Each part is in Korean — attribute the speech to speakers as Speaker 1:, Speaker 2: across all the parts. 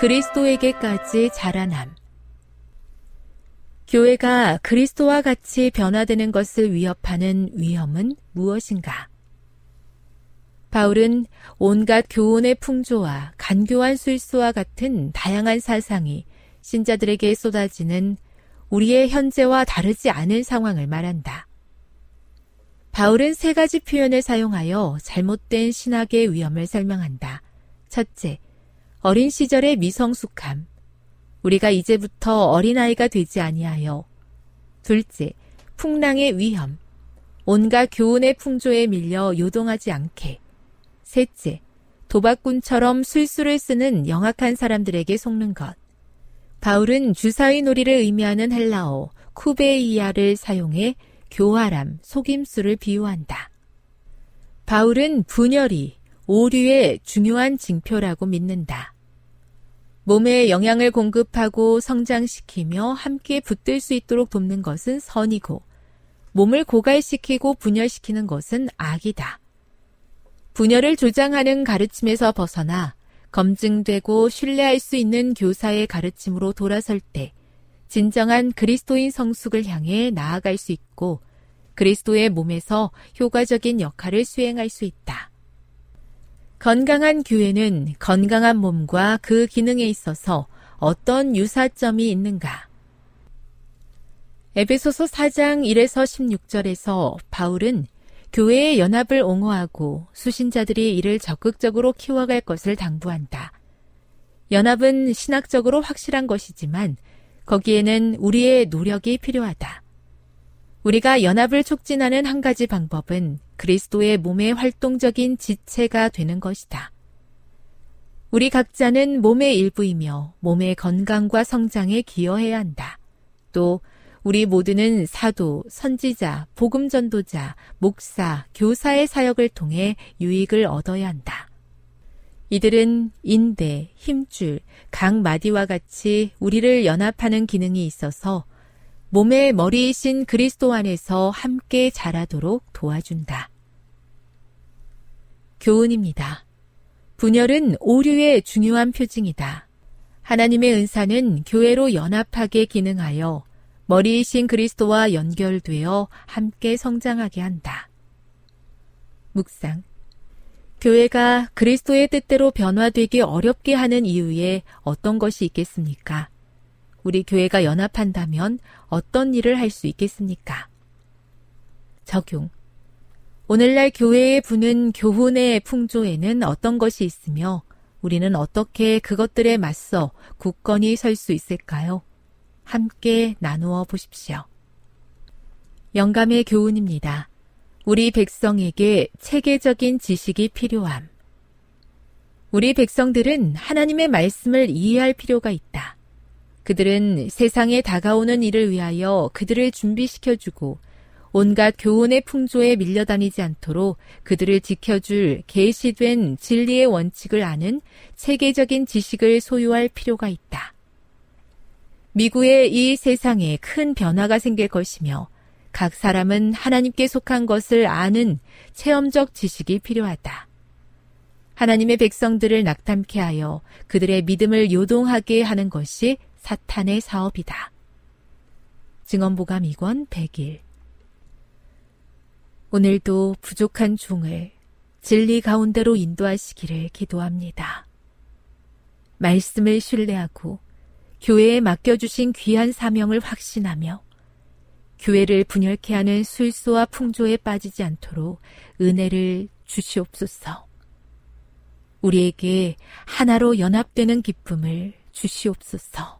Speaker 1: 그리스도에게까지 자라남. 교회가 그리스도와 같이 변화되는 것을 위협하는 위험은 무엇인가? 바울은 온갖 교훈의 풍조와 간교한 술수와 같은 다양한 사상이 신자들에게 쏟아지는 우리의 현재와 다르지 않은 상황을 말한다. 바울은 세 가지 표현을 사용하여 잘못된 신학의 위험을 설명한다. 첫째, 어린 시절의 미성숙함. 우리가 이제부터 어린아이가 되지 아니하여. 둘째, 풍랑의 위험. 온갖 교훈의 풍조에 밀려 요동하지 않게. 셋째, 도박꾼처럼 술수를 쓰는 영악한 사람들에게 속는 것. 바울은 주사위 놀이를 의미하는 헬라어 쿠베이아를 사용해 교활함, 속임수를 비유한다. 바울은 분열이 오류의 중요한 징표라고 믿는다. 몸에 영양을 공급하고 성장시키며 함께 붙들 수 있도록 돕는 것은 선이고, 몸을 고갈시키고 분열시키는 것은 악이다. 분열을 조장하는 가르침에서 벗어나 검증되고 신뢰할 수 있는 교사의 가르침으로 돌아설 때 진정한 그리스도인 성숙을 향해 나아갈 수 있고 그리스도의 몸에서 효과적인 역할을 수행할 수 있다. 건강한 교회는 건강한 몸과 그 기능에 있어서 어떤 유사점이 있는가? 에베소서 4장 1에서 16절에서 바울은 교회의 연합을 옹호하고 수신자들이 이를 적극적으로 키워갈 것을 당부한다. 연합은 신학적으로 확실한 것이지만 거기에는 우리의 노력이 필요하다. 우리가 연합을 촉진하는 한 가지 방법은 그리스도의 몸의 활동적인 지체가 되는 것이다. 우리 각자는 몸의 일부이며 몸의 건강과 성장에 기여해야 한다. 또 우리 모두는 사도, 선지자, 복음 전도자, 목사, 교사의 사역을 통해 유익을 얻어야 한다. 이들은 인대, 힘줄, 강마디와 같이 우리를 연합하는 기능이 있어서 몸의 머리이신 그리스도 안에서 함께 자라도록 도와준다. 교훈입니다. 분열은 오류의 중요한 표징이다. 하나님의 은사는 교회로 연합하게 기능하여 머리이신 그리스도와 연결되어 함께 성장하게 한다. 묵상. 교회가 그리스도의 뜻대로 변화되기 어렵게 하는 이유에 어떤 것이 있겠습니까? 우리 교회가 연합한다면 어떤 일을 할 수 있겠습니까? 적용. 오늘날 교회에 부는 교훈의 풍조에는 어떤 것이 있으며 우리는 어떻게 그것들에 맞서 굳건히 설 수 있을까요? 함께 나누어 보십시오. 영감의 교훈입니다. 우리 백성에게 체계적인 지식이 필요함. 우리 백성들은 하나님의 말씀을 이해할 필요가 있다. 그들은 세상에 다가오는 일을 위하여 그들을 준비시켜주고 온갖 교훈의 풍조에 밀려다니지 않도록 그들을 지켜줄 계시된 진리의 원칙을 아는 체계적인 지식을 소유할 필요가 있다. 미국의 이 세상에 큰 변화가 생길 것이며 각 사람은 하나님께 속한 것을 아는 체험적 지식이 필요하다. 하나님의 백성들을 낙담케 하여 그들의 믿음을 요동하게 하는 것이 사탄의 사업이다. 증언보감 2권 100일 오늘도 부족한 종을 진리 가운데로 인도하시기를 기도합니다. 말씀을 신뢰하고 교회에 맡겨주신 귀한 사명을 확신하며 교회를 분열케 하는 술수와 풍조에 빠지지 않도록 은혜를 주시옵소서. 우리에게 하나로 연합되는 기쁨을 주시옵소서.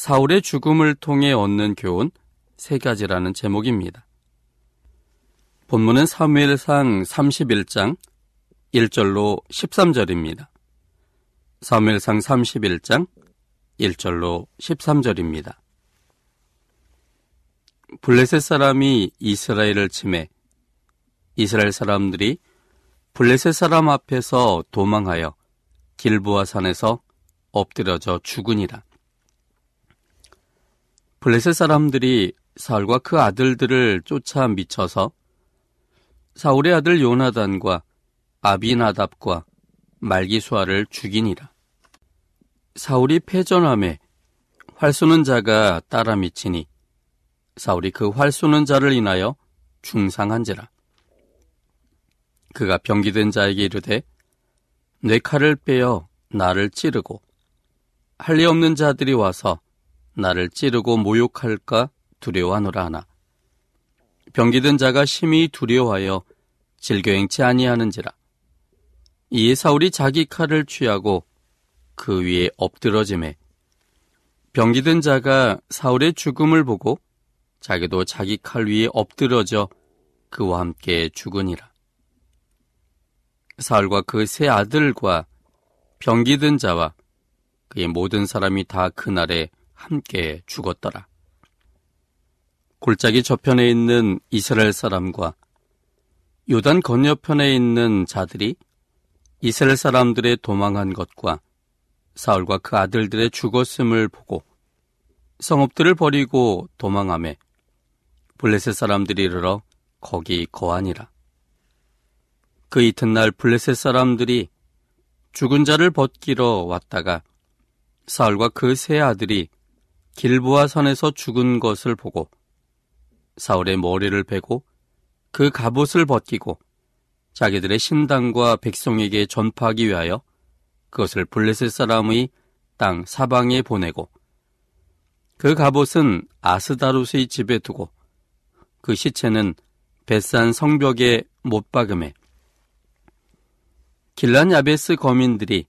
Speaker 2: 사울의 죽음을 통해 얻는 교훈 세 가지라는 제목입니다. 본문은 사무엘상 31장 1절로 13절입니다. 사무엘상 31장 1절로 13절입니다. 블레셋 사람이 이스라엘을 침해 이스라엘 사람들이 블레셋 사람 앞에서 도망하여 길보아 산에서 엎드려져 죽으니라. 블레셋 사람들이 사울과 그 아들들을 쫓아 미쳐서 사울의 아들 요나단과 아비나답과 말기수아를 죽이니라. 사울이 패전함에 활 쏘는 자가 따라 미치니 사울이 그 활 쏘는 자를 인하여 중상한지라. 그가 병기된 자에게 이르되 내 칼을 빼어 나를 찌르고 할리 없는 자들이 와서 나를 찌르고 모욕할까 두려워하노라 하나. 병기든 자가 심히 두려워하여 즐겨행치 아니하는지라. 이에 사울이 자기 칼을 취하고 그 위에 엎드러짐에 병기든 자가 사울의 죽음을 보고 자기도 자기 칼 위에 엎드러져 그와 함께 죽으니라. 사울과 그 세 아들과 병기든 자와 그의 모든 사람이 다 그날에 함께 죽었더라. 골짜기 저편에 있는 이스라엘 사람과 요단 건너편에 있는 자들이 이스라엘 사람들의 도망한 것과 사울과 그 아들들의 죽었음을 보고 성읍들을 버리고 도망함에 블레셋 사람들이 이르러 거기 거하니라. 그 이튿날 블레셋 사람들이 죽은 자를 벗기러 왔다가 사울과 그 세 아들이 길보아 선에서 죽은 것을 보고 사울의 머리를 베고 그 갑옷을 벗기고 자기들의 신당과 백성에게 전파하기 위하여 그것을 블레셋 사람의 땅 사방에 보내고 그 갑옷은 아스다롯의 집에 두고 그 시체는 벳산 성벽에 못 박음에 길란 야베스 거민들이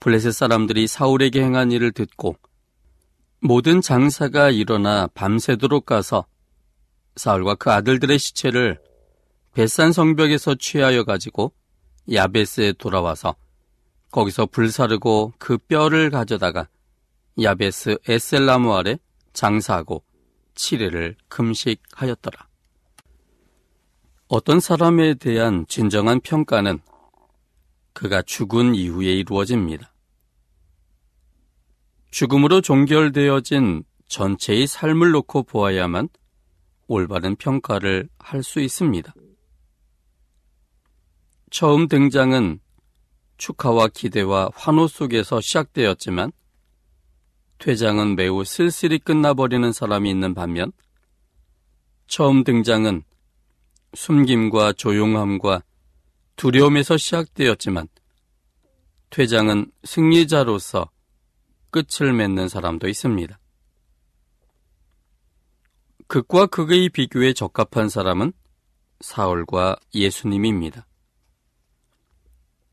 Speaker 2: 블레셋 사람들이 사울에게 행한 일을 듣고 모든 장사가 일어나 밤새도록 가서 사울과 그 아들들의 시체를 벳산 성벽에서 취하여 가지고 야베스에 돌아와서 거기서 불사르고 그 뼈를 가져다가 야베스 에셀나무 아래 장사하고 7일을 금식하였더라. 어떤 사람에 대한 진정한 평가는 그가 죽은 이후에 이루어집니다. 죽음으로 종결되어진 전체의 삶을 놓고 보아야만 올바른 평가를 할 수 있습니다. 처음 등장은 축하와 기대와 환호 속에서 시작되었지만 퇴장은 매우 쓸쓸히 끝나버리는 사람이 있는 반면 처음 등장은 숨김과 조용함과 두려움에서 시작되었지만 퇴장은 승리자로서 끝을 맺는 사람도 있습니다. 극과 극의 비교에 적합한 사람은 사울과 예수님입니다.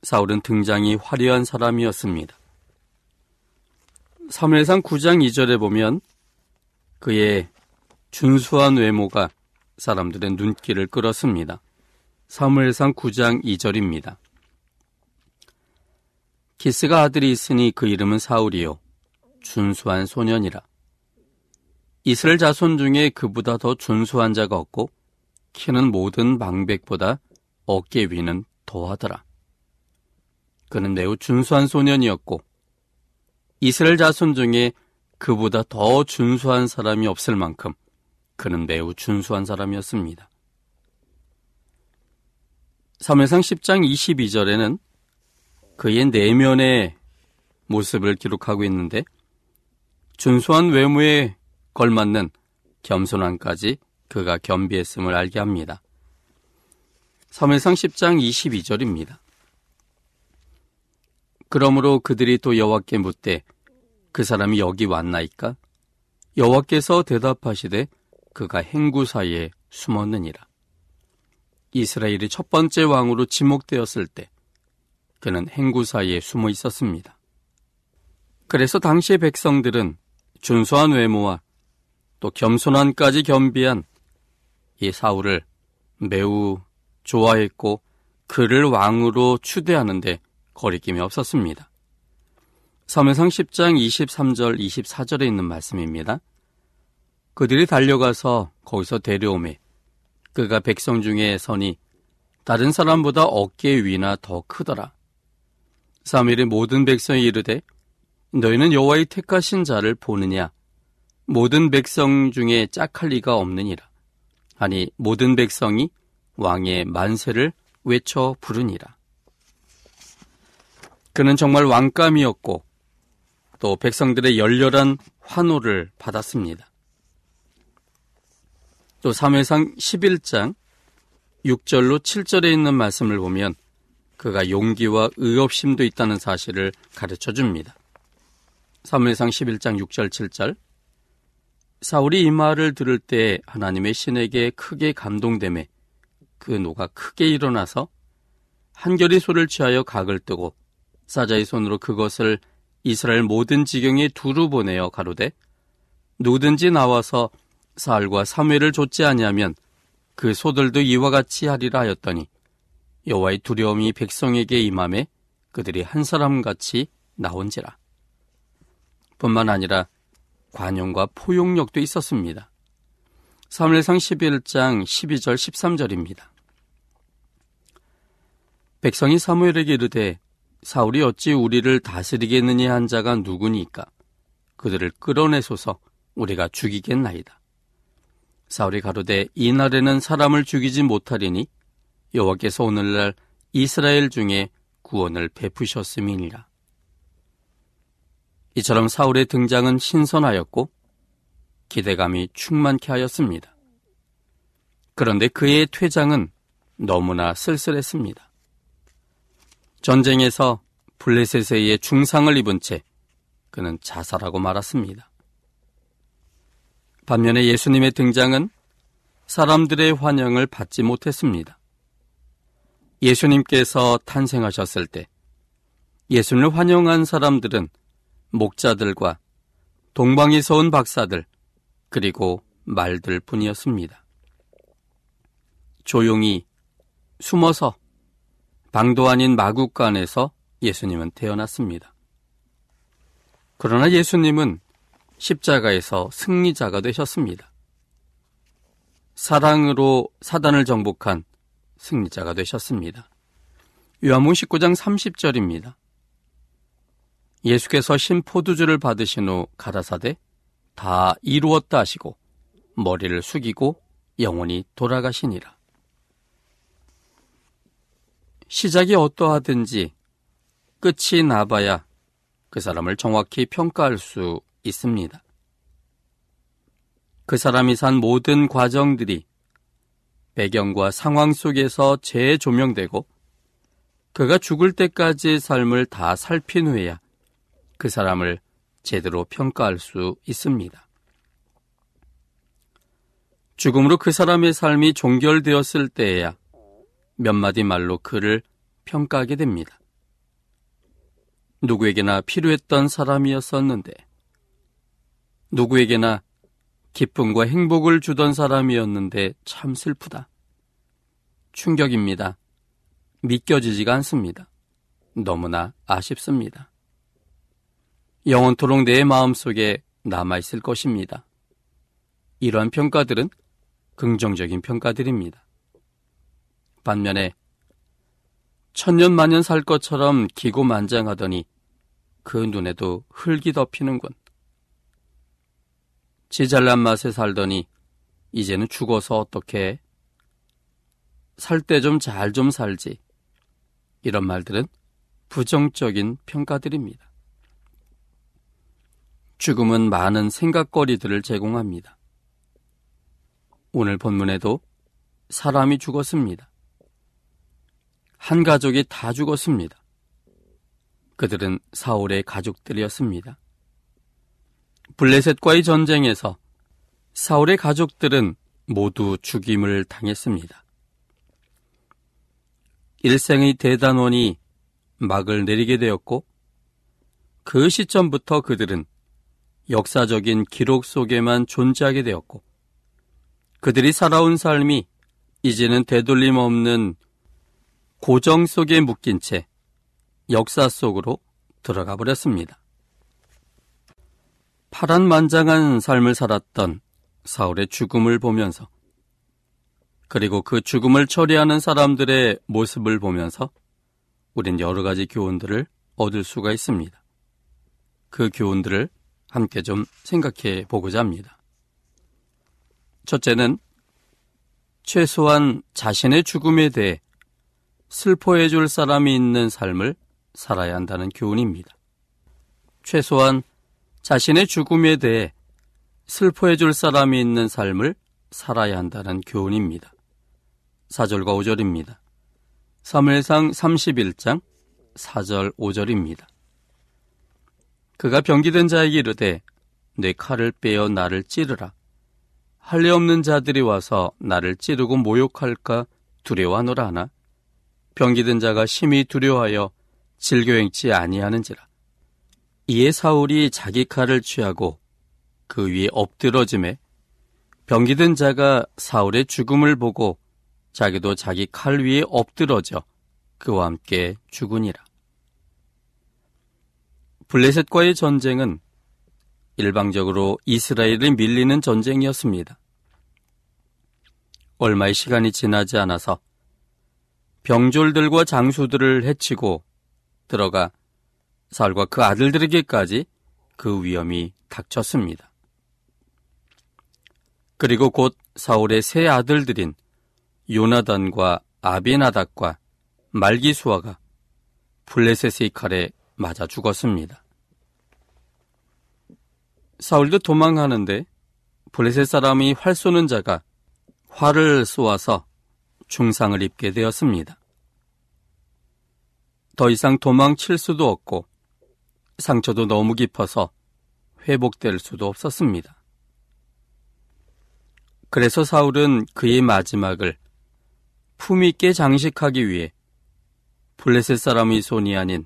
Speaker 2: 사울은 등장이 화려한 사람이었습니다. 3회상 9장 2절에 보면 그의 준수한 외모가 사람들의 눈길을 끌었습니다. 3회상 9장 2절입니다. 키스가 아들이 있으니 그 이름은 사울이요. 준수한 소년이라. 이스라엘 자손 중에 그보다 더 준수한 자가 없고 키는 모든 방백보다 어깨 위는 더하더라. 그는 매우 준수한 소년이었고 이스라엘 자손 중에 그보다 더 준수한 사람이 없을 만큼 그는 매우 준수한 사람이었습니다. 3회상 10장 22절에는 그의 내면의 모습을 기록하고 있는데 준수한 외모에 걸맞는 겸손함까지 그가 겸비했음을 알게 합니다. 3회상 10장 22절입니다. 그러므로 그들이 또 여호와께 묻되 그 사람이 여기 왔나이까? 여호와께서 대답하시되 그가 행구 사이에 숨었느니라. 이스라엘이 첫 번째 왕으로 지목되었을 때 그는 행구 사이에 숨어 있었습니다. 그래서 당시의 백성들은 준수한 외모와 또 겸손함까지 겸비한 이 사울을 매우 좋아했고 그를 왕으로 추대하는데 거리낌이 없었습니다. 사무상 10장 23절 24절에 있는 말씀입니다. 그들이 달려가서 거기서 데려오매 그가 백성 중에 선이 다른 사람보다 어깨 위나 더 크더라. 사무엘의 모든 백성이 이르되 너희는 여호와의 택하신 자를 보느냐 모든 백성 중에 짝할 리가 없느니라. 아니 모든 백성이 왕의 만세를 외쳐 부르니라. 그는 정말 왕감이었고 또 백성들의 열렬한 환호를 받았습니다. 또 3회상 11장 6절로 7절에 있는 말씀을 보면 그가 용기와 의협심도 있다는 사실을 가르쳐 줍니다. 3회상 11장 6절 7절 사울이 이 말을 들을 때 하나님의 신에게 크게 감동됨에 그 노가 크게 일어나서 한결이 소를 취하여 각을 뜨고 사자의 손으로 그것을 이스라엘 모든 지경에 두루 보내어 가로되 누구든지 나와서 사울과 사무엘을 좇지 아니하면 그 소들도 이와 같이 하리라 하였더니 여호와의 두려움이 백성에게 임함에 그들이 한 사람 같이 나온지라. 뿐만 아니라 관용과 포용력도 있었습니다. 사무엘상 11장 12절 13절입니다. 백성이 사무엘에게 이르되 사울이 어찌 우리를 다스리겠느냐 한 자가 누구니까 그들을 끌어내소서 우리가 죽이겠나이다. 사울이 가로되 이 날에는 사람을 죽이지 못하리니 여호와께서 오늘날 이스라엘 중에 구원을 베푸셨음이니라. 이처럼 사울의 등장은 신선하였고 기대감이 충만케 하였습니다. 그런데 그의 퇴장은 너무나 쓸쓸했습니다. 전쟁에서 블레셋에 의해 중상을 입은 채 그는 자살하고 말았습니다. 반면에 예수님의 등장은 사람들의 환영을 받지 못했습니다. 예수님께서 탄생하셨을 때 예수님을 환영한 사람들은 목자들과 동방에서 온 박사들 그리고 말들 뿐이었습니다. 조용히 숨어서 방도 아닌 마국간에서 예수님은 태어났습니다. 그러나 예수님은 십자가에서 승리자가 되셨습니다. 사랑으로 사단을 정복한 승리자가 되셨습니다. 요한문 19장 30절입니다. 예수께서 신 포도주를 받으신 후 가라사대 다 이루었다 하시고 머리를 숙이고 영원히 돌아가시니라. 시작이 어떠하든지 끝이 나봐야 그 사람을 정확히 평가할 수 있습니다. 그 사람이 산 모든 과정들이 배경과 상황 속에서 재조명되고 그가 죽을 때까지의 삶을 다 살핀 후에야 그 사람을 제대로 평가할 수 있습니다. 죽음으로 그 사람의 삶이 종결되었을 때에야 몇 마디 말로 그를 평가하게 됩니다. 누구에게나 필요했던 사람이었었는데, 누구에게나 기쁨과 행복을 주던 사람이었는데 참 슬프다. 충격입니다. 믿겨지지가 않습니다. 너무나 아쉽습니다. 영원토록 내 마음속에 남아있을 것입니다. 이러한 평가들은 긍정적인 평가들입니다. 반면에 천년 만년 살 것처럼 기고만장하더니 그 눈에도 흙이 덮이는군. 지잘난 맛에 살더니 이제는 죽어서 어떻게 살 때 좀 잘좀 살지. 이런 말들은 부정적인 평가들입니다. 죽음은 많은 생각거리들을 제공합니다. 오늘 본문에도 사람이 죽었습니다. 한 가족이 다 죽었습니다. 그들은 사울의 가족들이었습니다. 블레셋과의 전쟁에서 사울의 가족들은 모두 죽임을 당했습니다. 일생의 대단원이 막을 내리게 되었고 그 시점부터 그들은 역사적인 기록 속에만 존재하게 되었고 그들이 살아온 삶이 이제는 되돌림 없는 고정 속에 묶인 채 역사 속으로 들어가 버렸습니다. 파란만장한 삶을 살았던 사울의 죽음을 보면서 그리고 그 죽음을 처리하는 사람들의 모습을 보면서 우린 여러 가지 교훈들을 얻을 수가 있습니다. 그 교훈들을 함께 좀 생각해 보고자 합니다. 첫째는 최소한 자신의 죽음에 대해 슬퍼해 줄 사람이 있는 삶을 살아야 한다는 교훈입니다. 최소한 자신의 죽음에 대해 슬퍼해 줄 사람이 있는 삶을 살아야 한다는 교훈입니다. 4절과 5절입니다. 사무엘상 31장 4절 5절입니다. 그가 병기된 자에게 이르되 내 칼을 빼어 나를 찌르라. 할례 없는 자들이 와서 나를 찌르고 모욕할까 두려워하노라 하나 병기든 자가 심히 두려워하여 질교행치 아니하는지라. 이에 사울이 자기 칼을 취하고 그 위에 엎드러짐에 병기든 자가 사울의 죽음을 보고 자기도 자기 칼 위에 엎드러져 그와 함께 죽으니라. 블레셋과의 전쟁은 일방적으로 이스라엘을 밀리는 전쟁이었습니다. 얼마의 시간이 지나지 않아서 병졸들과 장수들을 해치고 들어가 사울과 그 아들들에게까지 그 위험이 닥쳤습니다. 그리고 곧 사울의 세 아들들인 요나단과 아비나닥과 말기수아가 블레셋의 칼에 맞아 죽었습니다. 사울도 도망하는데 블레셋 사람이 활 쏘는 자가 활을 쏘아서 중상을 입게 되었습니다. 더 이상 도망칠 수도 없고 상처도 너무 깊어서 회복될 수도 없었습니다. 그래서 사울은 그의 마지막을 품있게 장식하기 위해 블레셋 사람의 손이 아닌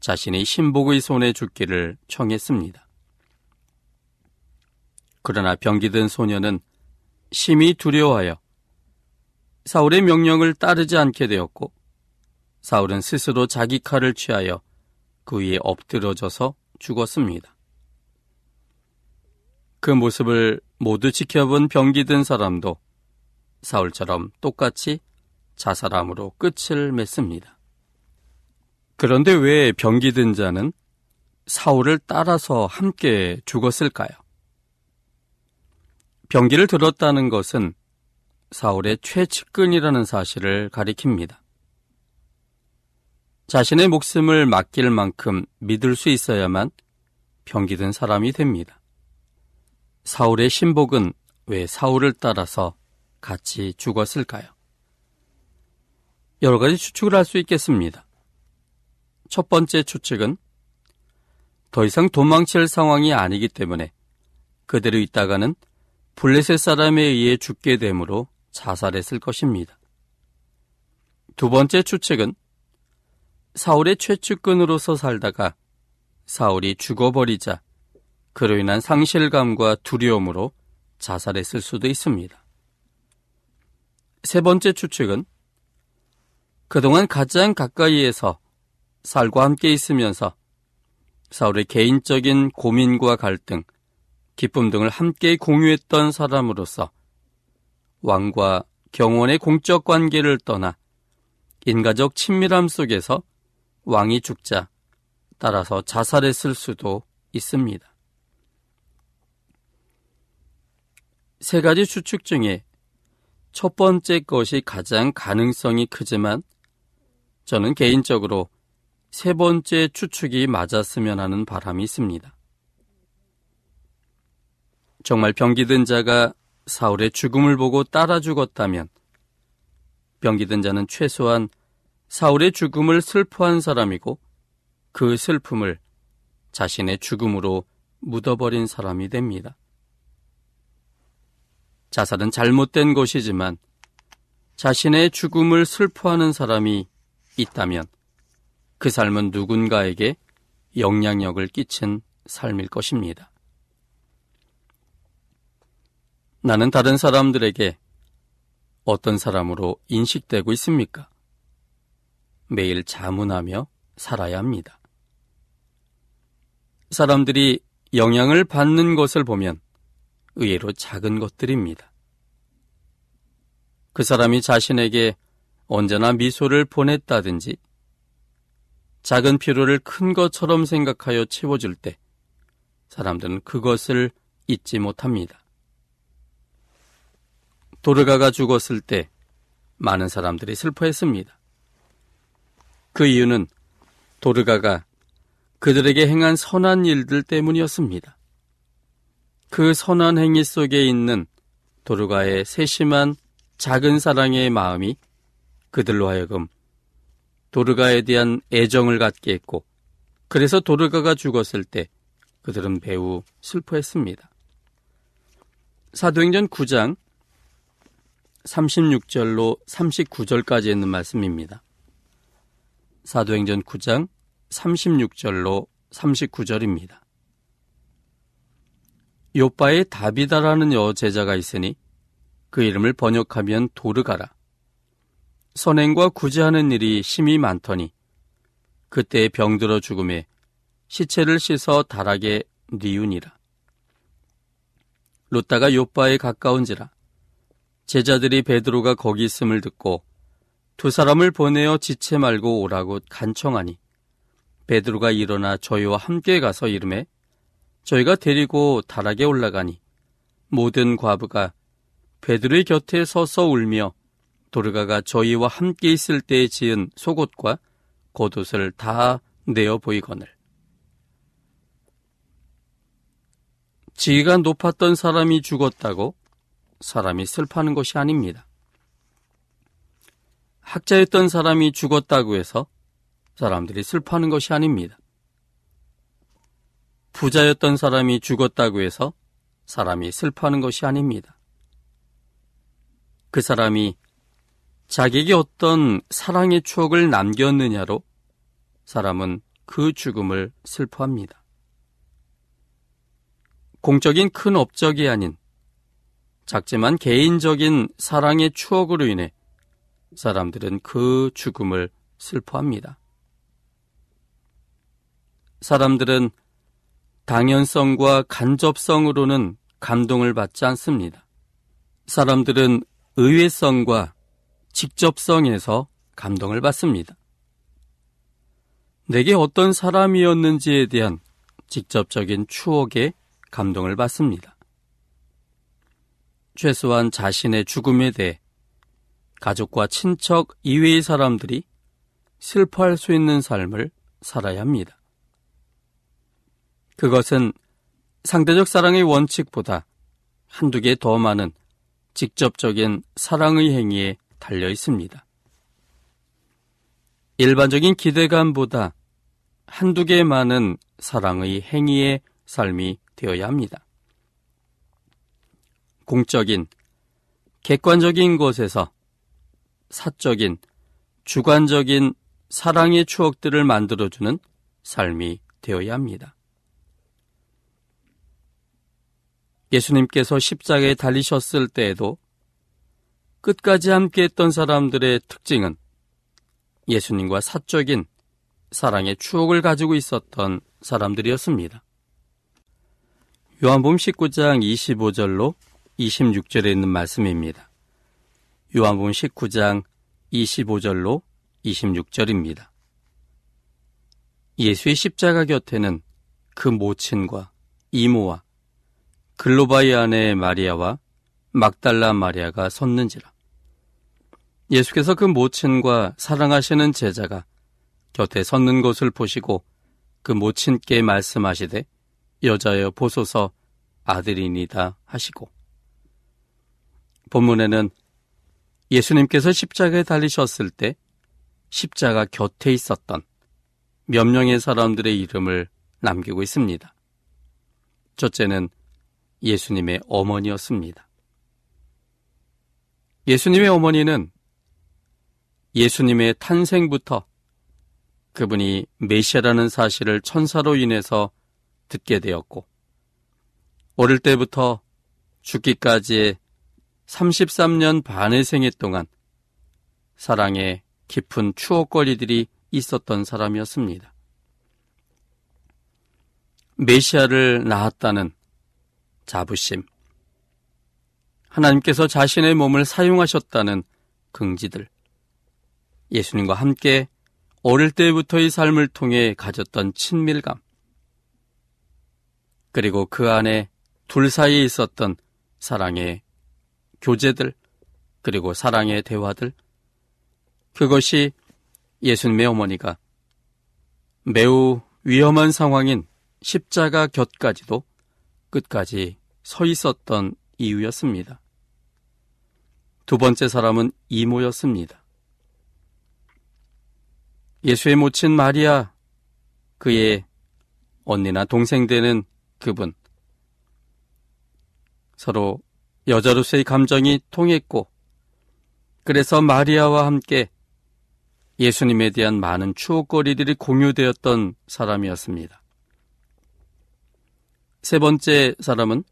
Speaker 2: 자신의 신복의 손에 죽기를 청했습니다. 그러나 병기든 소녀는 심히 두려워하여 사울의 명령을 따르지 않게 되었고 사울은 스스로 자기 칼을 취하여 그 위에 엎드러져서 죽었습니다. 그 모습을 모두 지켜본 병기 든 사람도 사울처럼 똑같이 자살함으로 끝을 맺습니다. 그런데 왜 병기 든 자는 사울을 따라서 함께 죽었을까요? 병기를 들었다는 것은 사울의 최측근이라는 사실을 가리킵니다. 자신의 목숨을 맡길 만큼 믿을 수 있어야만 병기든 사람이 됩니다. 사울의 신복은 왜 사울을 따라서 같이 죽었을까요? 여러 가지 추측을 할 수 있겠습니다. 첫 번째 추측은 더 이상 도망칠 상황이 아니기 때문에 그대로 있다가는 블레셋 사람에 의해 죽게 되므로 자살했을 것입니다. 두 번째 추측은 사울의 최측근으로서 살다가 사울이 죽어버리자 그로 인한 상실감과 두려움으로 자살했을 수도 있습니다. 세 번째 추측은 그동안 가장 가까이에서 살과 함께 있으면서 사울의 개인적인 고민과 갈등, 기쁨 등을 함께 공유했던 사람으로서 왕과 경원의 공적 관계를 떠나 인가적 친밀함 속에서 왕이 죽자 따라서 자살했을 수도 있습니다. 세 가지 추측 중에 첫 번째 것이 가장 가능성이 크지만 저는 개인적으로 세 번째 추측이 맞았으면 하는 바람이 있습니다. 정말 병기든 자가 사울의 죽음을 보고 따라 죽었다면 병기든 자는 최소한 사울의 죽음을 슬퍼한 사람이고 그 슬픔을 자신의 죽음으로 묻어버린 사람이 됩니다. 자살은 잘못된 것이지만 자신의 죽음을 슬퍼하는 사람이 있다면 그 삶은 누군가에게 영향력을 끼친 삶일 것입니다. 나는 다른 사람들에게 어떤 사람으로 인식되고 있습니까? 매일 자문하며 살아야 합니다. 사람들이 영향을 받는 것을 보면 의외로 작은 것들입니다. 그 사람이 자신에게 언제나 미소를 보냈다든지 작은 피로를 큰 것처럼 생각하여 채워줄 때 사람들은 그것을 잊지 못합니다. 도르가가 죽었을 때 많은 사람들이 슬퍼했습니다. 그 이유는 도르가가 그들에게 행한 선한 일들 때문이었습니다. 그 선한 행위 속에 있는 도르가의 세심한 작은 사랑의 마음이 그들로 하여금 도르가에 대한 애정을 갖게 했고, 그래서 도르가가 죽었을 때 그들은 매우 슬퍼했습니다. 사도행전 9장 36절로 39절까지 있는 말씀입니다. 사도행전 9장 36절로 39절입니다. 요빠에 다비다라는 여제자가 있으니 그 이름을 번역하면 도르가라. 선행과 구제하는 일이 심히 많더니 그때 병들어 죽음에 시체를 씻어 다락에 뉘우니라. 롯다가 요빠에 가까운지라 제자들이 베드로가 거기 있음을 듣고 두 사람을 보내어 지체 말고 오라고 간청하니 베드로가 일어나 저희와 함께 가서 이름에 저희가 데리고 다락에 올라가니 모든 과부가 베드로의 곁에 서서 울며 도르가가 저희와 함께 있을 때에 지은 속옷과 겉옷을 다 내어 보이거늘. 지위가 높았던 사람이 죽었다고 사람이 슬퍼하는 것이 아닙니다. 학자였던 사람이 죽었다고 해서 사람들이 슬퍼하는 것이 아닙니다. 부자였던 사람이 죽었다고 해서 사람이 슬퍼하는 것이 아닙니다. 그 사람이 자기에게 어떤 사랑의 추억을 남겼느냐로 사람은 그 죽음을 슬퍼합니다. 공적인 큰 업적이 아닌 작지만 개인적인 사랑의 추억으로 인해 사람들은 그 죽음을 슬퍼합니다. 사람들은 당연성과 간접성으로는 감동을 받지 않습니다. 사람들은 의외성과 직접성에서 감동을 받습니다. 내게 어떤 사람이었는지에 대한 직접적인 추억에 감동을 받습니다. 최소한 자신의 죽음에 대해 가족과 친척 이외의 사람들이 슬퍼할 수 있는 삶을 살아야 합니다. 그것은 상대적 사랑의 원칙보다 한두 개 더 많은 직접적인 사랑의 행위에 달려 있습니다. 일반적인 기대감보다 한두 개 많은 사랑의 행위의 삶이 되어야 합니다. 공적인, 객관적인 곳에서 사적인, 주관적인 사랑의 추억들을 만들어주는 삶이 되어야 합니다. 예수님께서 십자가에 달리셨을 때에도 끝까지 함께 했던 사람들의 특징은 예수님과 사적인 사랑의 추억을 가지고 있었던 사람들이었습니다. 요한복음 19장 25절로 26절에 있는 말씀입니다. 요한복음 19장 25절로 26절입니다. 예수의 십자가 곁에는 그 모친과 이모와 글로바이 아내 마리아와 막달라 마리아가 섰는지라. 예수께서 그 모친과 사랑하시는 제자가 곁에 섰는 것을 보시고 그 모친께 말씀하시되 여자여 보소서 아들이니다 하시고 본문에는 예수님께서 십자가에 달리셨을 때 십자가 곁에 있었던 몇 명의 사람들의 이름을 남기고 있습니다. 첫째는 예수님의 어머니였습니다. 예수님의 어머니는 예수님의 탄생부터 그분이 메시아라는 사실을 천사로 인해서 듣게 되었고, 어릴 때부터 죽기까지의 33년 반의 생애 동안 사랑의 깊은 추억거리들이 있었던 사람이었습니다. 메시아를 낳았다는 자부심, 하나님께서 자신의 몸을 사용하셨다는 긍지들, 예수님과 함께 어릴 때부터의 삶을 통해 가졌던 친밀감, 그리고 그 안에 둘 사이에 있었던 사랑의 교제들, 그리고 사랑의 대화들, 그것이 예수님의 어머니가 매우 위험한 상황인 십자가 곁까지도 끝까지 서 있었던 이유였습니다. 두 번째 사람은 이모였습니다. 예수의 모친 마리아, 그의 언니나 동생 되는 그분. 서로 여자로서의 감정이 통했고, 그래서 마리아와 함께 예수님에 대한 많은 추억거리들이 공유되었던 사람이었습니다. 세 번째 사람은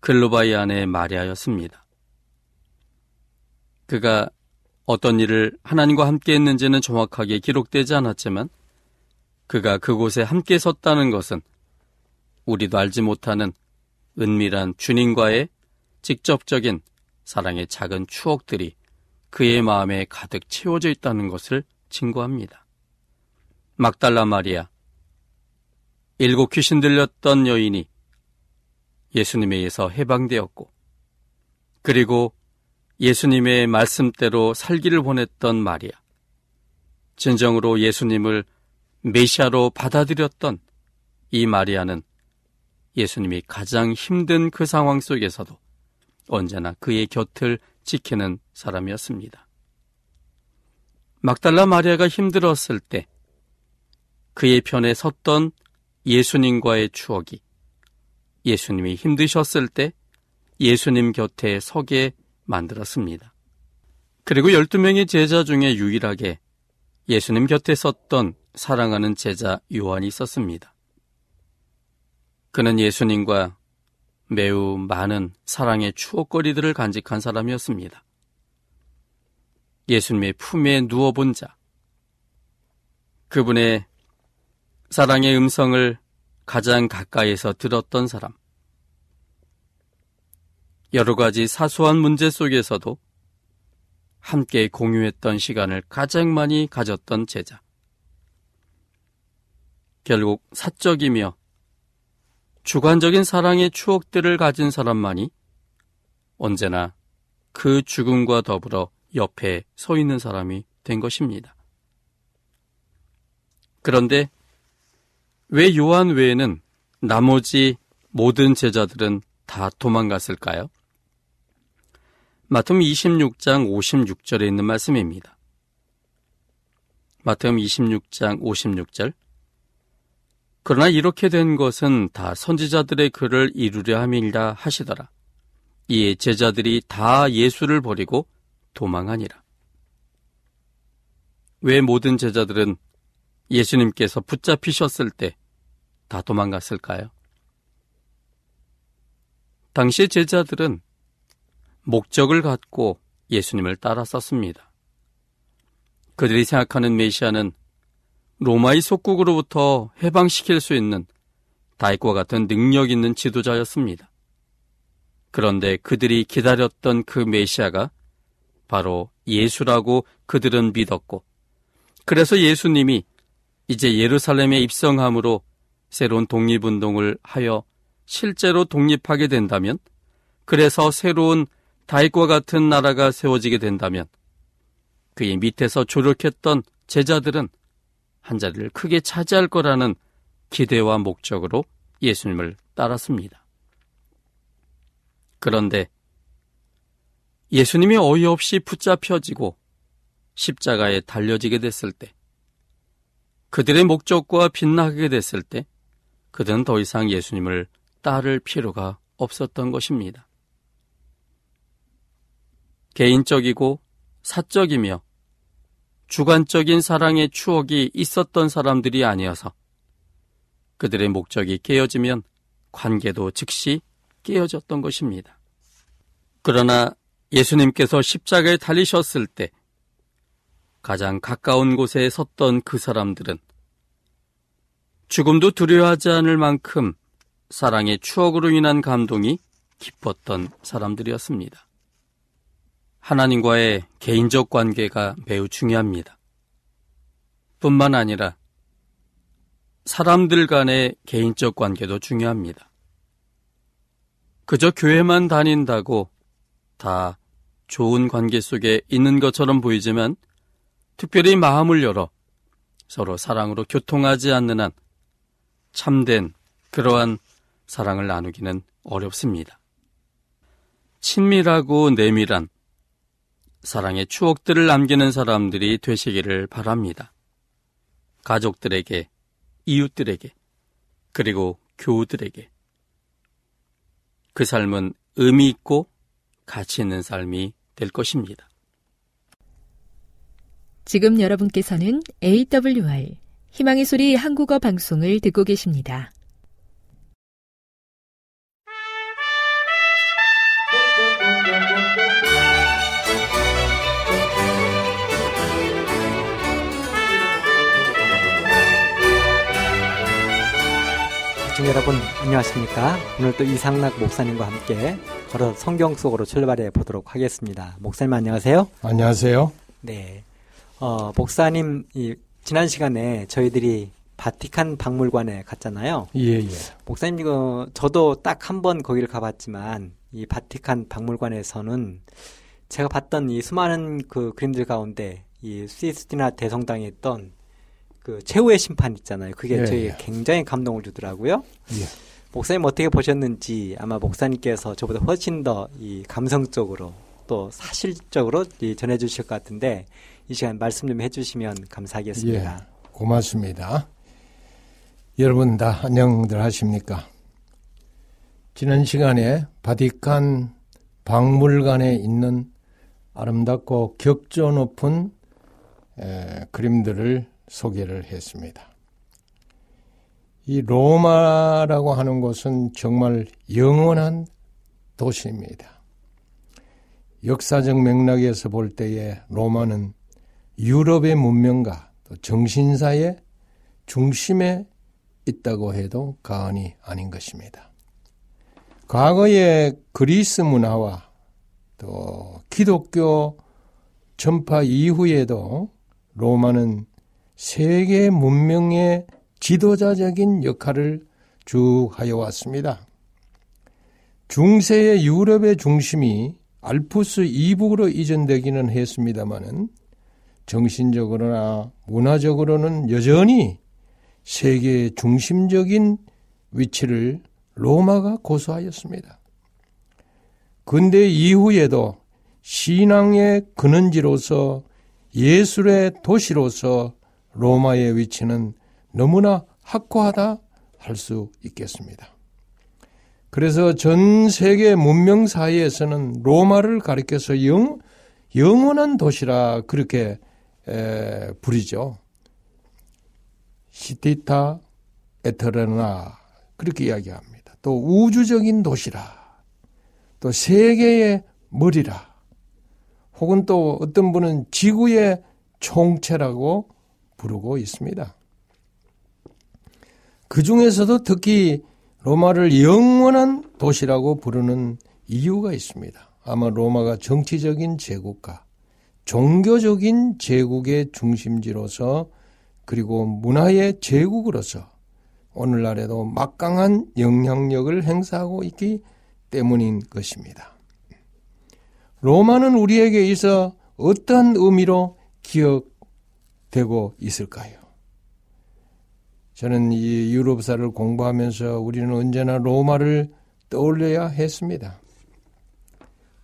Speaker 2: 글로바이 아내 마리아였습니다. 그가 어떤 일을 하나님과 함께 했는지는 정확하게 기록되지 않았지만 그가 그곳에 함께 섰다는 것은 우리도 알지 못하는 은밀한 주님과의 직접적인 사랑의 작은 추억들이 그의 마음에 가득 채워져 있다는 것을 증거합니다. 막달라 마리아, 일곱 귀신 들렸던 여인이 예수님에 의해서 해방되었고, 그리고 예수님의 말씀대로 살기를 원했던 마리아. 진정으로 예수님을 메시아로 받아들였던 이 마리아는 예수님이 가장 힘든 그 상황 속에서도 언제나 그의 곁을 지키는 사람이었습니다. 막달라 마리아가 힘들었을 때 그의 편에 섰던 예수님과의 추억이 예수님이 힘드셨을 때 예수님 곁에 서게 만들었습니다. 그리고 12명의 제자 중에 유일하게 예수님 곁에 섰던 사랑하는 제자 요한이 있었습니다. 그는 예수님과 매우 많은 사랑의 추억거리들을 간직한 사람이었습니다. 예수님의 품에 누워본 자, 그분의 사랑의 음성을 가장 가까이에서 들었던 사람, 여러 가지 사소한 문제 속에서도 함께 공유했던 시간을 가장 많이 가졌던 제자. 결국 사적이며 주관적인 사랑의 추억들을 가진 사람만이 언제나 그 죽음과 더불어 옆에 서 있는 사람이 된 것입니다. 그런데 왜 요한 외에는 나머지 모든 제자들은 다 도망갔을까요? 마태음 26장 56절에 있는 말씀입니다. 마태음 26장 56절 그러나 이렇게 된 것은 다 선지자들의 글을 이루려 함이라 하시더라. 이에 제자들이 다 예수를 버리고 도망하니라. 왜 모든 제자들은 예수님께서 붙잡히셨을 때 다 도망갔을까요? 당시 제자들은 목적을 갖고 예수님을 따랐었습니다. 그들이 생각하는 메시아는 로마의 속국으로부터 해방시킬 수 있는 다윗과 같은 능력 있는 지도자였습니다. 그런데 그들이 기다렸던 그 메시아가 바로 예수라고 그들은 믿었고, 그래서 예수님이 이제 예루살렘에 입성함으로 새로운 독립운동을 하여 실제로 독립하게 된다면, 그래서 새로운 다윗과 같은 나라가 세워지게 된다면, 그의 밑에서 조력했던 제자들은 한 자리를 크게 차지할 거라는 기대와 목적으로 예수님을 따랐습니다. 그런데 예수님이 어이없이 붙잡혀지고 십자가에 달려지게 됐을 때, 그들의 목적과 빛나게 됐을 때, 그들은 더 이상 예수님을 따를 필요가 없었던 것입니다. 개인적이고 사적이며 주관적인 사랑의 추억이 있었던 사람들이 아니어서 그들의 목적이 깨어지면 관계도 즉시 깨어졌던 것입니다. 그러나 예수님께서 십자가에 달리셨을 때 가장 가까운 곳에 섰던 그 사람들은 죽음도 두려워하지 않을 만큼 사랑의 추억으로 인한 감동이 깊었던 사람들이었습니다. 하나님과의 개인적 관계가 매우 중요합니다. 뿐만 아니라 사람들 간의 개인적 관계도 중요합니다. 그저 교회만 다닌다고 다 좋은 관계 속에 있는 것처럼 보이지만 특별히 마음을 열어 서로 사랑으로 교통하지 않는 한 참된 그러한 사랑을 나누기는 어렵습니다. 친밀하고 내밀한 사랑의 추억들을 남기는 사람들이 되시기를 바랍니다. 가족들에게, 이웃들에게, 그리고 교우들에게. 그 삶은 의미 있고 가치 있는 삶이 될 것입니다.
Speaker 1: 지금 여러분께서는 AWR 희망의 소리 한국어 방송을 듣고 계십니다.
Speaker 3: 시청 여러분 안녕하십니까? 오늘 또 이상락 목사님과 함께 걸어 성경 속으로 출발해 보도록 하겠습니다. 목사님 안녕하세요.
Speaker 4: 안녕하세요.
Speaker 3: 네. 어, 목사님 이 지난 시간에 저희들이 바티칸 박물관에 갔잖아요.
Speaker 4: 예, 예.
Speaker 3: 목사님 이거 저도 딱 한 번 거기를 가봤지만 이 바티칸 박물관에서는 제가 봤던 이 수많은 그 그림들 가운데 이 스위스티나 대성당에 있던 그 최후의 심판 있잖아요. 그게
Speaker 4: 예,
Speaker 3: 저희
Speaker 4: 예.
Speaker 3: 굉장히 감동을 주더라고요.
Speaker 4: 예.
Speaker 3: 목사님 어떻게 보셨는지 아마 목사님께서 저보다 훨씬 더 이 감성적으로 또 사실적으로 이 전해주실 것 같은데 이 시간 말씀 좀 해주시면 감사하겠습니다.
Speaker 4: 예. 고맙습니다. 여러분 다 안녕들 하십니까? 지난 시간에 바티칸 박물관에 있는 아름답고 격조 높은 에, 그림들을 소개를 했습니다. 이 로마라고 하는 곳은 정말 영원한 도시입니다. 역사적 맥락에서 볼 때에 로마는 유럽의 문명과 또 정신사의 중심에 있다고 해도 과언이 아닌 것입니다. 과거의 그리스 문화와 또 기독교 전파 이후에도 로마는 세계 문명의 지도자적인 역할을 쭉 하여 왔습니다. 중세의 유럽의 중심이 알프스 이북으로 이전되기는 했습니다마는 정신적으로나 문화적으로는 여전히 세계의 중심적인 위치를 로마가 고수하였습니다. 근대 이후에도 신앙의 근원지로서 예술의 도시로서 로마의 위치는 너무나 확고하다 할 수 있겠습니다. 그래서 전 세계 문명 사이에서는 로마를 가리켜서 영, 영원한 도시라 그렇게 에, 부리죠. 시티타 에테르나 그렇게 이야기합니다. 또 우주적인 도시라. 또 세계의 머리라. 혹은 또 어떤 분은 지구의 총체라고 부르고 있습니다. 그 중에서도 특히 로마를 영원한 도시라고 부르는 이유가 있습니다. 아마 로마가 정치적인 제국과 종교적인 제국의 중심지로서 그리고 문화의 제국으로서 오늘날에도 막강한 영향력을 행사하고 있기 때문인 것입니다. 로마는 우리에게 있어 어떤 의미로 기억 되고 있을까요? 저는 이 유럽사를 공부하면서 우리는 언제나 로마를 떠올려야 했습니다.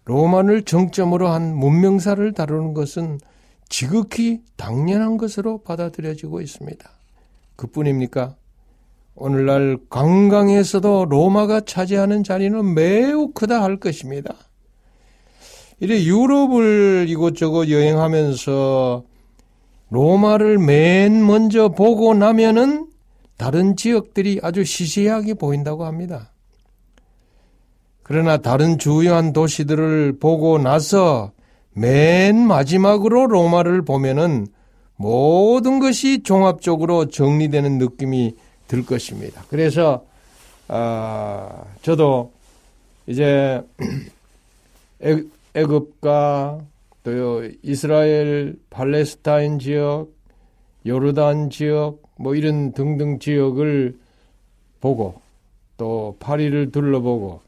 Speaker 4: 로마를 정점으로 한 문명사를 다루는 것은 지극히 당연한 것으로 받아들여지고 있습니다. 그뿐입니까? 오늘날 관광에서도 로마가 차지하는 자리는 매우 크다 할 것입니다. 이래 유럽을 이곳저곳 여행하면서 로마를 맨 먼저 보고 나면은 다른 지역들이 아주 시시하게 보인다고 합니다. 그러나 다른 주요한 도시들을 보고 나서 맨 마지막으로 로마를 보면은 모든 것이 종합적으로 정리되는 느낌이 들 것입니다. 그래서 아, 저도 이제 애굽과 또 이스라엘 팔레스타인 지역, 요르단 지역 뭐 이런 등등 지역을 보고 또 파리를 둘러보고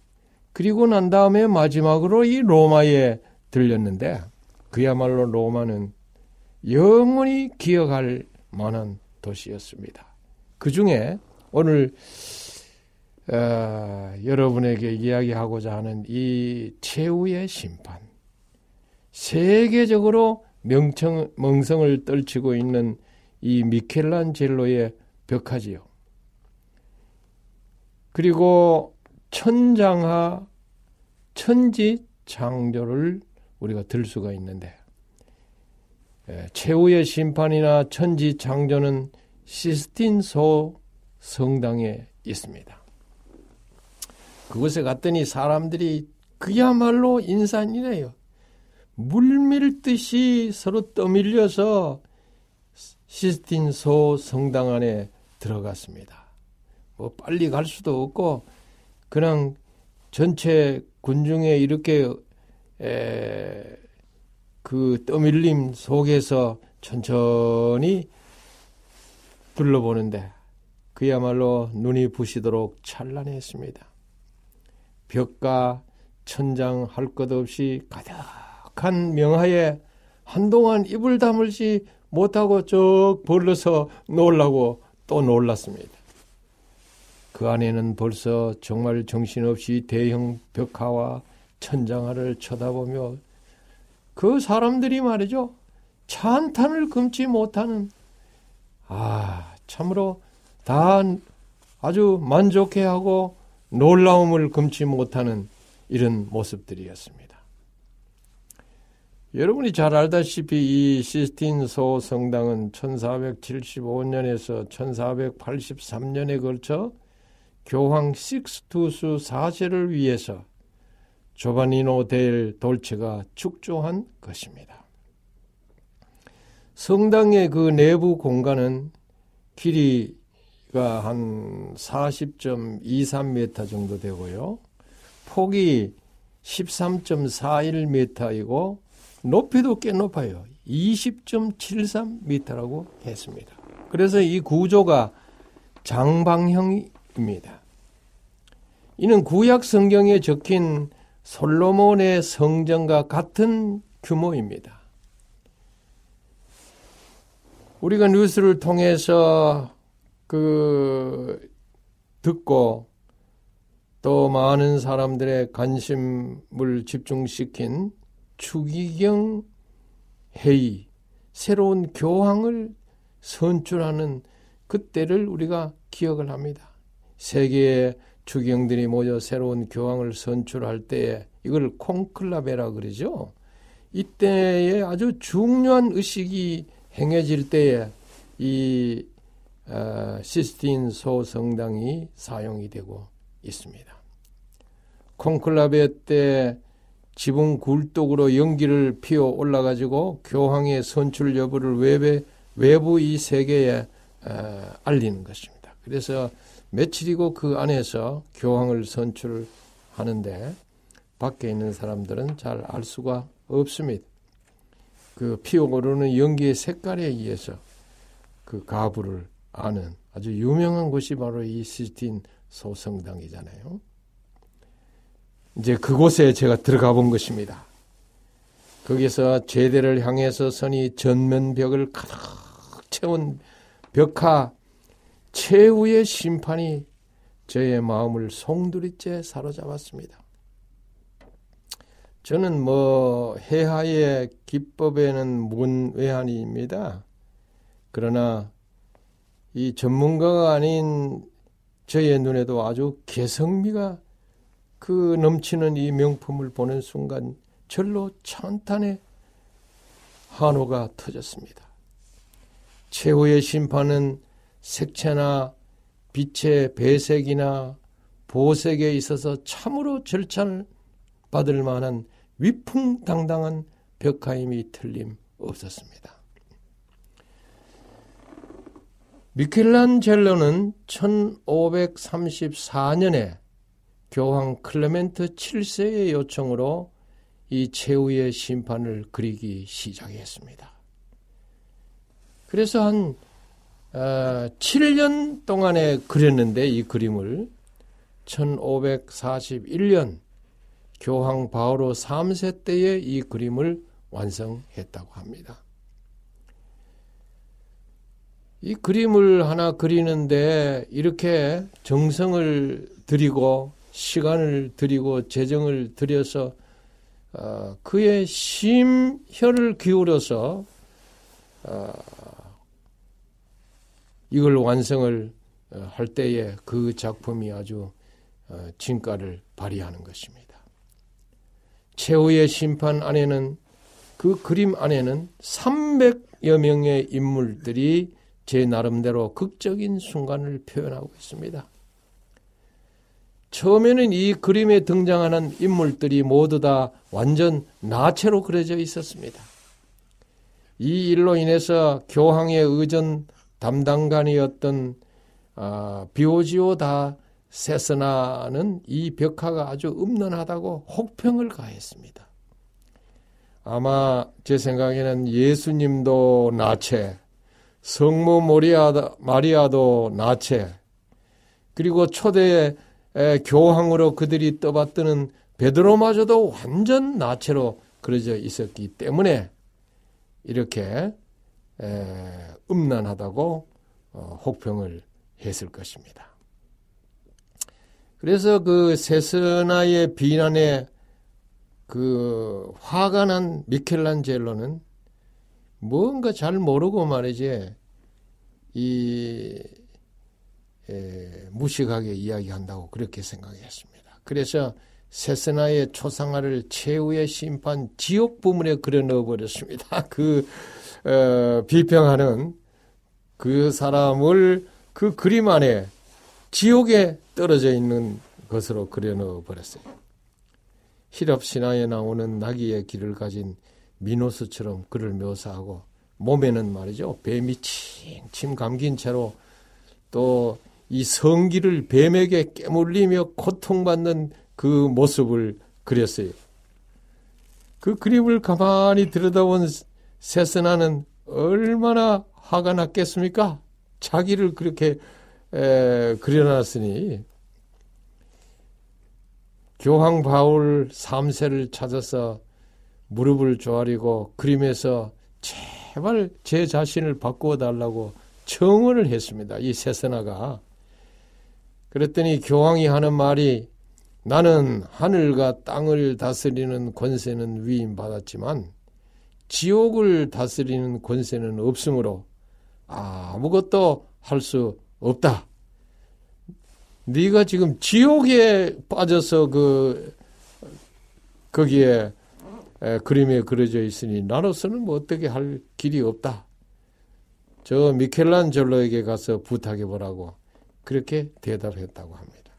Speaker 4: 그리고 난 다음에 마지막으로 이 로마에 들렸는데 그야말로 로마는 영원히 기억할 만한 도시였습니다. 그 중에 오늘 어, 여러분에게 이야기하고자 하는 이 최후의 심판, 세계적으로 명청, 명성을 떨치고 있는 이 미켈란젤로의 벽화지요. 그리고 천장하 천지 창조를 우리가 들 수가 있는데 예, 최후의 심판이나 천지 창조는 시스틴소 성당에 있습니다. 그곳에 갔더니 사람들이 그야말로 인산이래요. 물밀듯이 서로 떠밀려서 시스틴 소 성당 안에 들어갔습니다. 뭐 빨리 갈 수도 없고 그냥 전체 군중에 이렇게 에, 그 떠밀림 속에서 천천히 둘러보는데 그야말로 눈이 부시도록 찬란했습니다. 벽과 천장 할 것 없이 가득 한 명하에 한동안 입을 다물지 못하고 쭉 벌러서 놀라고 또 놀랐습니다. 그 안에는 벌써 정말 정신없이 대형 벽화와 천장화를 쳐다보며 그 사람들이 말이죠. 찬탄을 금치 못하는 아 참으로 다 아주 만족해하고 놀라움을 금치 못하는 이런 모습들이었습니다. 여러분이 잘 알다시피 이 시스틴 소 성당은 1475년에서 1483년에 걸쳐 교황 식스투스 4세를 위해서 조바니노 델 돌체가 축조한 것입니다. 성당의 그 내부 공간은 길이가 한 40.23m 정도 되고요. 폭이 13.41m이고 높이도 꽤 높아요. 20.73m라고 했습니다. 그래서 이 구조가 장방형입니다. 이는 구약 성경에 적힌 솔로몬의 성전과 같은 규모입니다. 우리가 뉴스를 통해서 그 듣고 또 많은 사람들의 관심을 집중시킨 추기경 회의, 새로운 교황을 선출하는 그때를 우리가 기억을 합니다. 세계의 주경들이 모여 새로운 교황을 선출할 때에 이걸 콩클라베라 그러죠. 이때에 아주 중요한 의식이 행해질 때에 이 어, 시스틴 소성당이 사용이 되고 있습니다. 콩클라베 때 지붕 굴뚝으로 연기를 피워 올라가지고 교황의 선출 여부를 외배, 외부 이 세계에 어, 알리는 것입니다. 그래서 며칠이고 그 안에서 교황을 선출하는데 밖에 있는 사람들은 잘 알 수가 없습니다. 그 피어 오르는 연기의 색깔에 의해서 그 가부를 아는 아주 유명한 곳이 바로 이 시스틴 소성당이잖아요. 이제 그곳에 제가 들어가 본 것입니다. 거기서 제대를 향해서 선이 전면벽을 가득 채운 벽화 최후의 심판이 저의 마음을 송두리째 사로잡았습니다. 저는 뭐 해하의 기법에는 문외한입니다. 그러나 이 전문가가 아닌 저의 눈에도 아주 개성미가 그 넘치는 이 명품을 보는 순간 절로 천탄의 한호가 터졌습니다. 최후의 심판은 색채나 빛의 배색이나 보색에 있어서 참으로 절찬을 받을 만한 위풍당당한 벽화임이 틀림없었습니다. 미켈란젤로는 1534년에 교황 클레멘트 7세의 요청으로 이 최후의 심판을 그리기 시작했습니다. 그래서 한 어, 7년 동안에 그렸는데 이 그림을 1541년 교황 바오로 3세 때에 이 그림을 완성했다고 합니다. 이 그림을 하나 그리는데 이렇게 정성을 들이고 시간을 들이고 재정을 들여서 어, 그의 심혈을 기울여서 어, 이걸 완성을 어, 할 때에 그 작품이 아주 어, 진가를 발휘하는 것입니다. 최후의 심판 안에는 그 그림 안에는 300여 명의 인물들이 제 나름대로 극적인 순간을 표현하고 있습니다. 처음에는 이 그림에 등장하는 인물들이 모두 다 완전 나체로 그려져 있었습니다. 이 일로 인해서 교황의 의전 담당관이었던 아, 비오지오 다 세스나는 이 벽화가 아주 음란하다고 혹평을 가했습니다. 아마 제 생각에는 예수님도 나체, 성모 모리아, 마리아도 나체, 그리고 초대 교황으로 그들이 떠받드는 베드로마저도 완전 나체로 그려져 있었기 때문에 이렇게 음란하다고 어, 혹평을 했을 것입니다. 그래서 그 세스나의 비난에 그 화가 난 미켈란젤로는 뭔가 잘 모르고 말이지 이 에, 무식하게 이야기한다고 그렇게 생각했습니다. 그래서 세스나의 초상화를 최후의 심판 지옥 부문에 그려 넣어 버렸습니다. 그 어, 비평하는 그 사람을 그 그림 안에 지옥에 떨어져 있는 것으로 그려 넣어 버렸어요. 히랍 신화에 나오는 나귀의 길을 가진 미노스처럼 그를 묘사하고 몸에는 말이죠 뱀이 칭칭 감긴 채로 또 이 성기를 뱀에게 깨물리며 고통받는 그 모습을 그렸어요. 그 그림을 가만히 들여다본 세스나는 얼마나 화가 났겠습니까? 자기를 그렇게 에, 그려놨으니 교황 바울 3세를 찾아서 무릎을 조아리고 그림에서 제발 제 자신을 바꾸어 달라고 청원을 했습니다. 이 세세나가. 그랬더니 교황이 하는 말이 나는 하늘과 땅을 다스리는 권세는 위임받았지만 지옥을 다스리는 권세는 없으므로 아무것도 할 수 없다. 네가 지금 지옥에 빠져서 그 거기에 에, 그림에 그려져 있으니 나로서는 뭐 어떻게 할 길이 없다. 저 미켈란젤로에게 가서 부탁해 보라고 그렇게 대답했다고 합니다.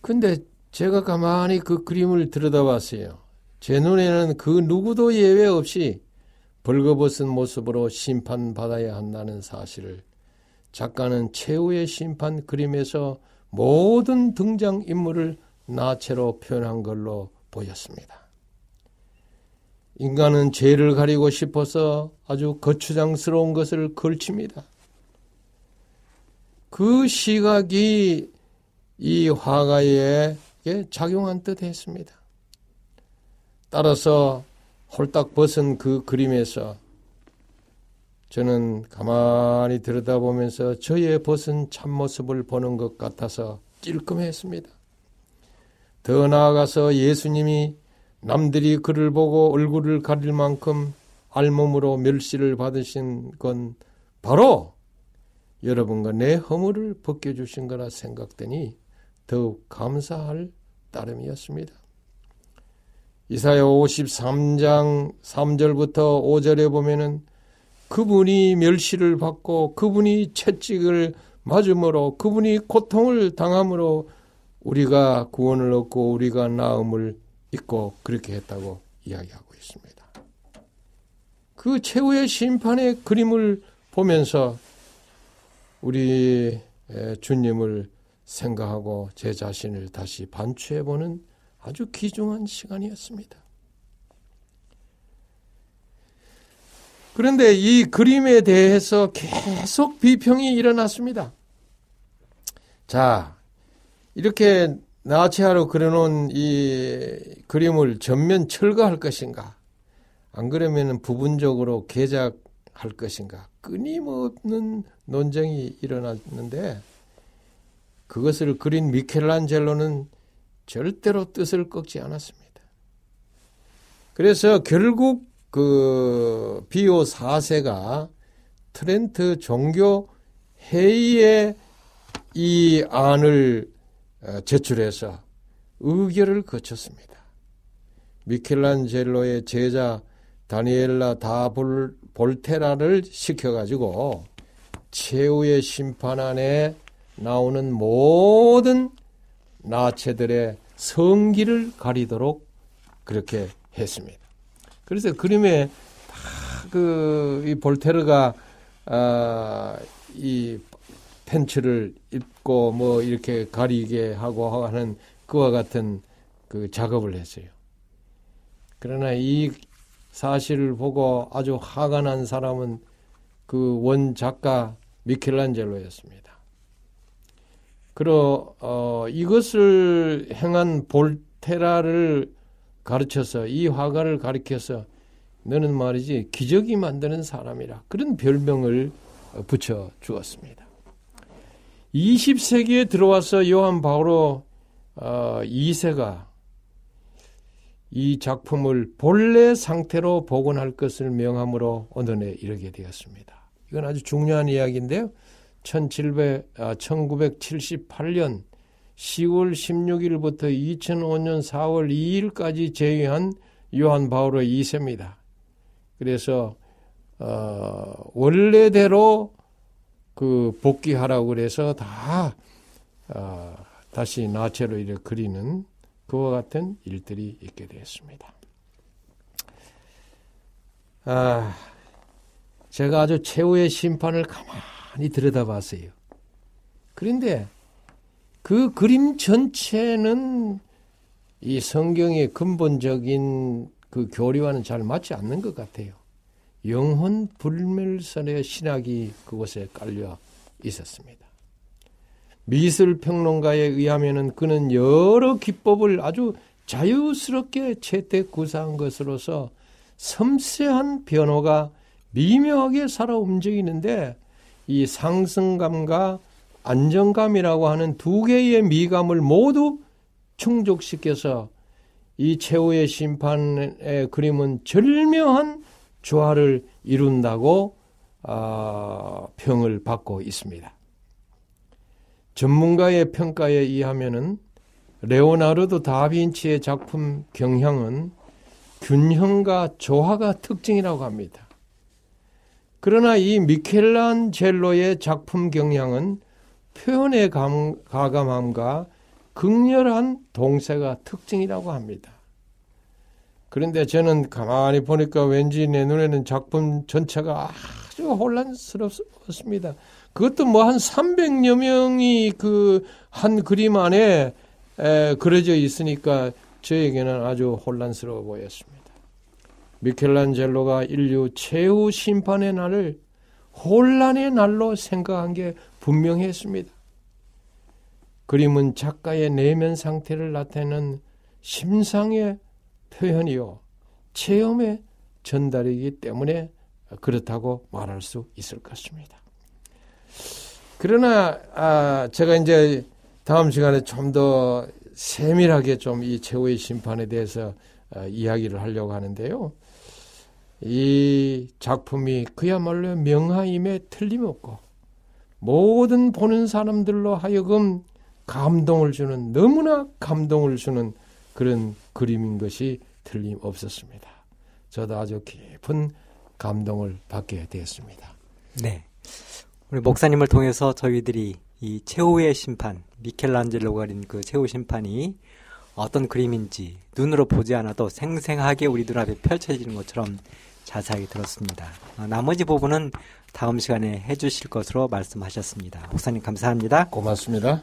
Speaker 4: 근데 제가 가만히 그 그림을 들여다봤어요. 제 눈에는 그 누구도 예외 없이 벌거벗은 모습으로 심판받아야 한다는 사실을 작가는 최후의 심판 그림에서 모든 등장인물을 나체로 표현한 걸로 보였습니다. 인간은 죄를 가리고 싶어서 아주 거추장스러운 것을 걸칩니다. 그 시각이 이 화가에 작용한 듯 했습니다. 따라서 홀딱 벗은 그 그림에서 저는 가만히 들여다보면서 저의 벗은 참모습을 보는 것 같아서 찔끔했습니다. 더 나아가서 예수님이 남들이 그를 보고 얼굴을 가릴 만큼 알몸으로 멸시를 받으신 건 바로 여러분과 내 허물을 벗겨주신 거라 생각되니 더욱 감사할 따름이었습니다. 이사야 53장 3절부터 5절에 보면은 그분이 멸시를 받고 그분이 채찍을 맞음으로 그분이 고통을 당함으로 우리가 구원을 얻고 우리가 나음을 잊고 그렇게 했다고 이야기하고 있습니다. 그 최후의 심판의 그림을 보면서 우리 주님을 생각하고 제 자신을 다시 반추해보는 아주 귀중한 시간이었습니다. 그런데 이 그림에 대해서 계속 비평이 일어났습니다. 자, 이렇게 나체하로 그려놓은 이 그림을 전면 철거할 것인가? 안 그러면 부분적으로 개작 할 것인가? 끊임없는 논쟁이 일어났는데 그것을 그린 미켈란젤로는 절대로 뜻을 꺾지 않았습니다. 그래서 결국 그 비오 4세가 트렌트 종교 회의에 이 안을 어, 제출해서 의결을 거쳤습니다. 미켈란젤로의 제자 다니엘라 다볼 테라를 시켜가지고 최후의 심판안에 나오는 모든 나체들의 성기를 가리도록 그렇게 했습니다. 그래서 그림에 그이 볼테르가 아, 이 팬츠를 입고 뭐 이렇게 가리게 하고 하는 그와 같은 그 작업을 했어요. 그러나 이 사실을 보고 아주 화가 난 사람은 그 원 작가 미켈란젤로였습니다. 그러 어, 이것을 행한 볼테라를 가르쳐서 이 화가를 가르쳐서 너는 말이지 기적이 만드는 사람이라 그런 별명을 붙여 주었습니다. 20세기에 들어와서 요한 바오로 어, 2세가 이 작품을 본래 상태로 복원할 것을 명함으로 오늘에 이르게 되었습니다. 이건 아주 중요한 이야기인데요. 1700, 아, 1978년 10월 16일부터 2005년 4월 2일까지 제위한 요한 바오로 2세입니다. 그래서 어, 원래대로 그 복귀하라고 그래서 다 어, 다시 나체로 이렇게 그리는 그와 같은 일들이 있게 되었습니다. 아, 제가 아주 최후의 심판을 가만히 들여다봤어요. 그런데 그 그림 전체는 이 성경의 근본적인 그 교리와는 잘 맞지 않는 것 같아요. 영혼 불멸선의 신학이 그곳에 깔려 있었습니다. 미술 평론가에 의하면은 그는 여러 기법을 아주 자유스럽게 채택 구사한 것으로서 섬세한 변호가 미묘하게 살아 움직이는데 이 상승감과 안정감이라고 하는 두 개의 미감을 모두 충족시켜서 이 최후의 심판의 그림은 절묘한 조화를 이룬다고 어, 평을 받고 있습니다. 전문가의 평가에 의하면은 레오나르도 다빈치의 작품 경향은 균형과 조화가 특징이라고 합니다. 그러나 이 미켈란젤로의 작품 경향은 표현의 감, 가감함과 극렬한 동세가 특징이라고 합니다. 그런데 저는 가만히 보니까 왠지 내 눈에는 작품 전체가 아주 혼란스럽습니다. 그것도 뭐 한 300여 명이 그 한 그림 안에 에, 그려져 있으니까 저에게는 아주 혼란스러워 보였습니다. 미켈란젤로가 인류 최후 심판의 날을 혼란의 날로 생각한 게 분명했습니다. 그림은 작가의 내면 상태를 나타내는 심상의 표현이요. 체험의 전달이기 때문에 그렇다고 말할 수 있을 것입니다. 그러나 아, 제가 이제 다음 시간에 좀 더 세밀하게 좀 이 최후의 심판에 대해서 아, 이야기를 하려고 하는데요. 이 작품이 그야말로 명하임에 틀림없고 모든 보는 사람들로 하여금 감동을 주는 너무나 감동을 주는 그런 그림인 것이 틀림없었습니다. 저도 아주 깊은 감동을 받게 되었습니다.
Speaker 3: 네. 우리 목사님을 통해서 저희들이 이 최후의 심판, 미켈란젤로가 그린 그 최후 심판이 어떤 그림인지 눈으로 보지 않아도 생생하게 우리 눈앞에 펼쳐지는 것처럼 자세하게 들었습니다. 어, 나머지 부분은 다음 시간에 해주실 것으로 말씀하셨습니다. 목사님 감사합니다.
Speaker 4: 고맙습니다.